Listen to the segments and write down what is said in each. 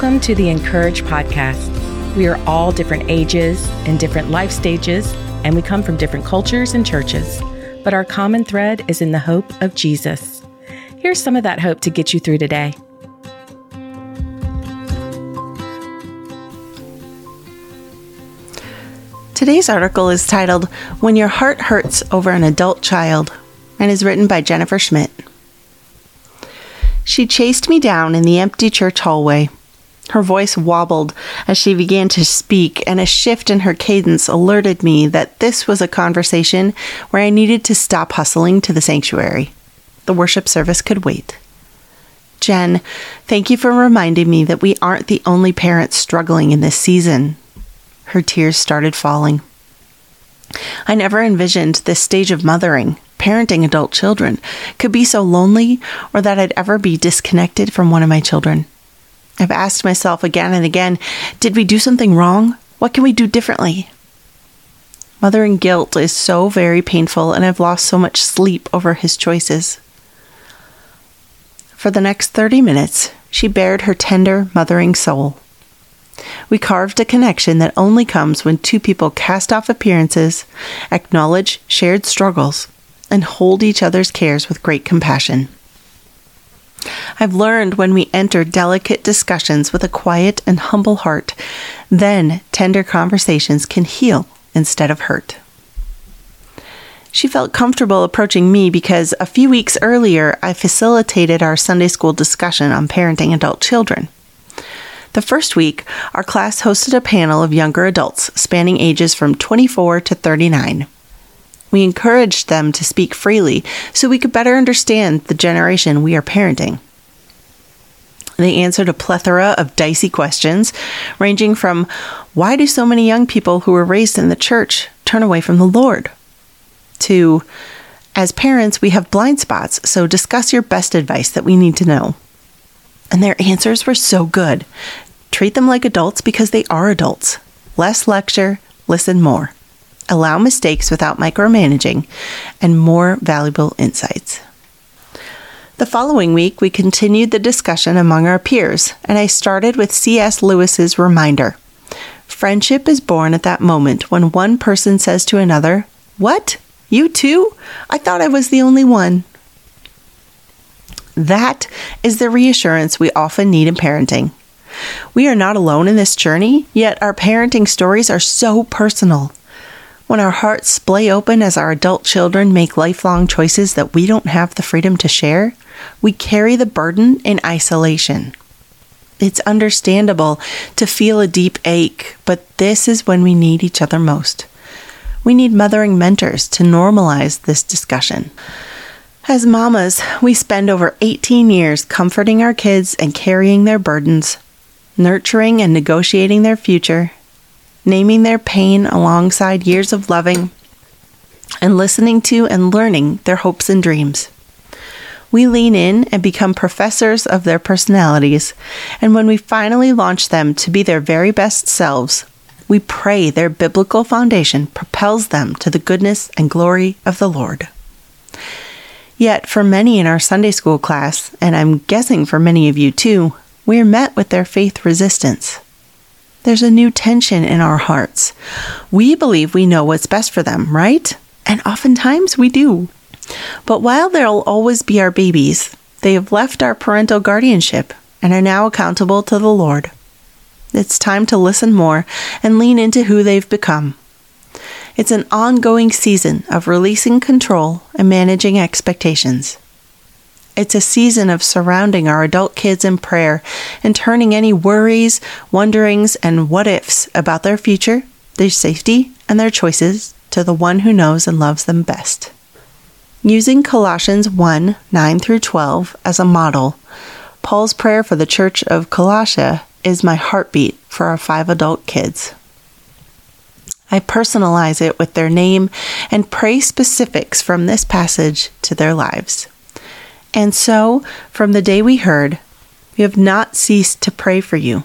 Welcome to the (in)courage podcast. We are all different ages and different life stages, and we come from different cultures and churches. But our common thread is in the hope of Jesus. Here's some of that hope to get you through today. Today's article is titled When Your Heart Hurts Over an Adult Child and is written by Jennifer Schmidt. She chased me down in the empty church hallway. Her voice wobbled as she began to speak, and a shift in her cadence alerted me that this was a conversation where I needed to stop hustling to the sanctuary. The worship service could wait. Jen, thank you for reminding me that we aren't the only parents struggling in this season. Her tears started falling. I never envisioned this stage of mothering, parenting adult children, could be so lonely or that I'd ever be disconnected from one of my children. I've asked myself again and again did we do something wrong? What can we do differently? Mothering guilt is so very painful, and I've lost so much sleep over his choices. For the next 30 minutes, she bared her tender, mothering soul. We carved a connection that only comes when two people cast off appearances, acknowledge shared struggles, and hold each other's cares with great compassion. I've learned when we enter delicate discussions with a quiet and humble heart, then tender conversations can heal instead of hurt. She felt comfortable approaching me because a few weeks earlier I facilitated our Sunday school discussion on parenting adult children. The first week, our class hosted a panel of younger adults spanning ages from 24 to 39. We encouraged them to speak freely so we could better understand the generation we are parenting. They answered a plethora of dicey questions, ranging from why do so many young people who were raised in the church turn away from the Lord? to as parents, we have blind spots, so discuss your best advice that we need to know. And their answers were so good. Treat them like adults because they are adults. Less lecture, listen more allow mistakes without micromanaging, and more valuable insights. The following week, we continued the discussion among our peers, and I started with C.S. Lewis's reminder. Friendship is born at that moment when one person says to another, What? You too? I thought I was the only one. That is the reassurance we often need in parenting. We are not alone in this journey, yet our parenting stories are so personal when our hearts splay open as our adult children make lifelong choices that we don't have the freedom to share, we carry the burden in isolation. It's understandable to feel a deep ache, but this is when we need each other most. We need mothering mentors to normalize this discussion. As mamas, we spend over 18 years comforting our kids and carrying their burdens, nurturing and negotiating their future, naming their pain alongside years of loving, and listening to and learning their hopes and dreams. We lean in and become professors of their personalities, and when we finally launch them to be their very best selves, we pray their biblical foundation propels them to the goodness and glory of the Lord. Yet, for many in our Sunday school class, and I'm guessing for many of you too, we are met with their faith resistance there's a new tension in our hearts. We believe we know what's best for them, right? And oftentimes we do. But while they'll always be our babies, they have left our parental guardianship and are now accountable to the Lord. It's time to listen more and lean into who they've become. It's an ongoing season of releasing control and managing expectations. It's a season of surrounding our adult kids in prayer and turning any worries, wonderings, and what ifs about their future, their safety, and their choices to the one who knows and loves them best. Using Colossians 1 9 through 12 as a model, Paul's prayer for the church of Colossia is my heartbeat for our five adult kids. I personalize it with their name and pray specifics from this passage to their lives. And so, from the day we heard, we have not ceased to pray for you,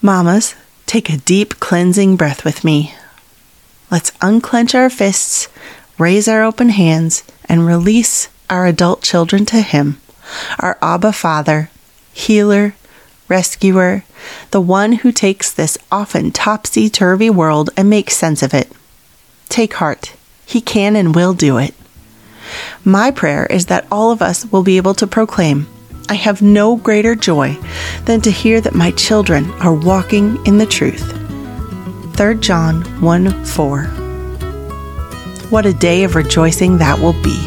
Mamas, take a deep cleansing breath with me. Let's unclench our fists, raise our open hands, and release our adult children to Him, our Abba Father, healer, rescuer, the one who takes this often topsy turvy world and makes sense of it. Take heart. He can and will do it. My prayer is that all of us will be able to proclaim, I have no greater joy than to hear that my children are walking in the truth. 3 John 1 4. What a day of rejoicing that will be.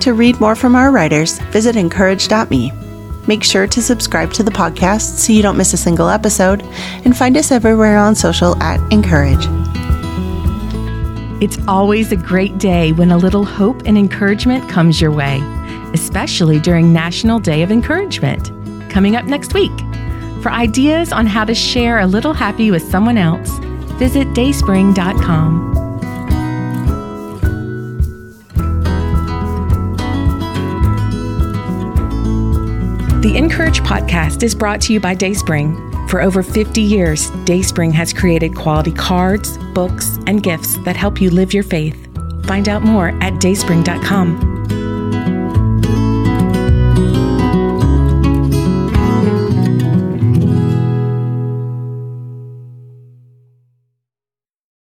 To read more from our writers, visit incourage.me. Make sure to subscribe to the podcast so you don't miss a single episode, and find us everywhere on social at (in)courage. It's always a great day when a little hope and encouragement comes your way, especially during National Day of Encouragement, coming up next week. For ideas on how to share a little happy with someone else, visit dayspring.com. The (in)courage podcast is brought to you by Dayspring. For over 50 years, Dayspring has created quality cards, books, and gifts that help you live your faith. Find out more at dayspring.com.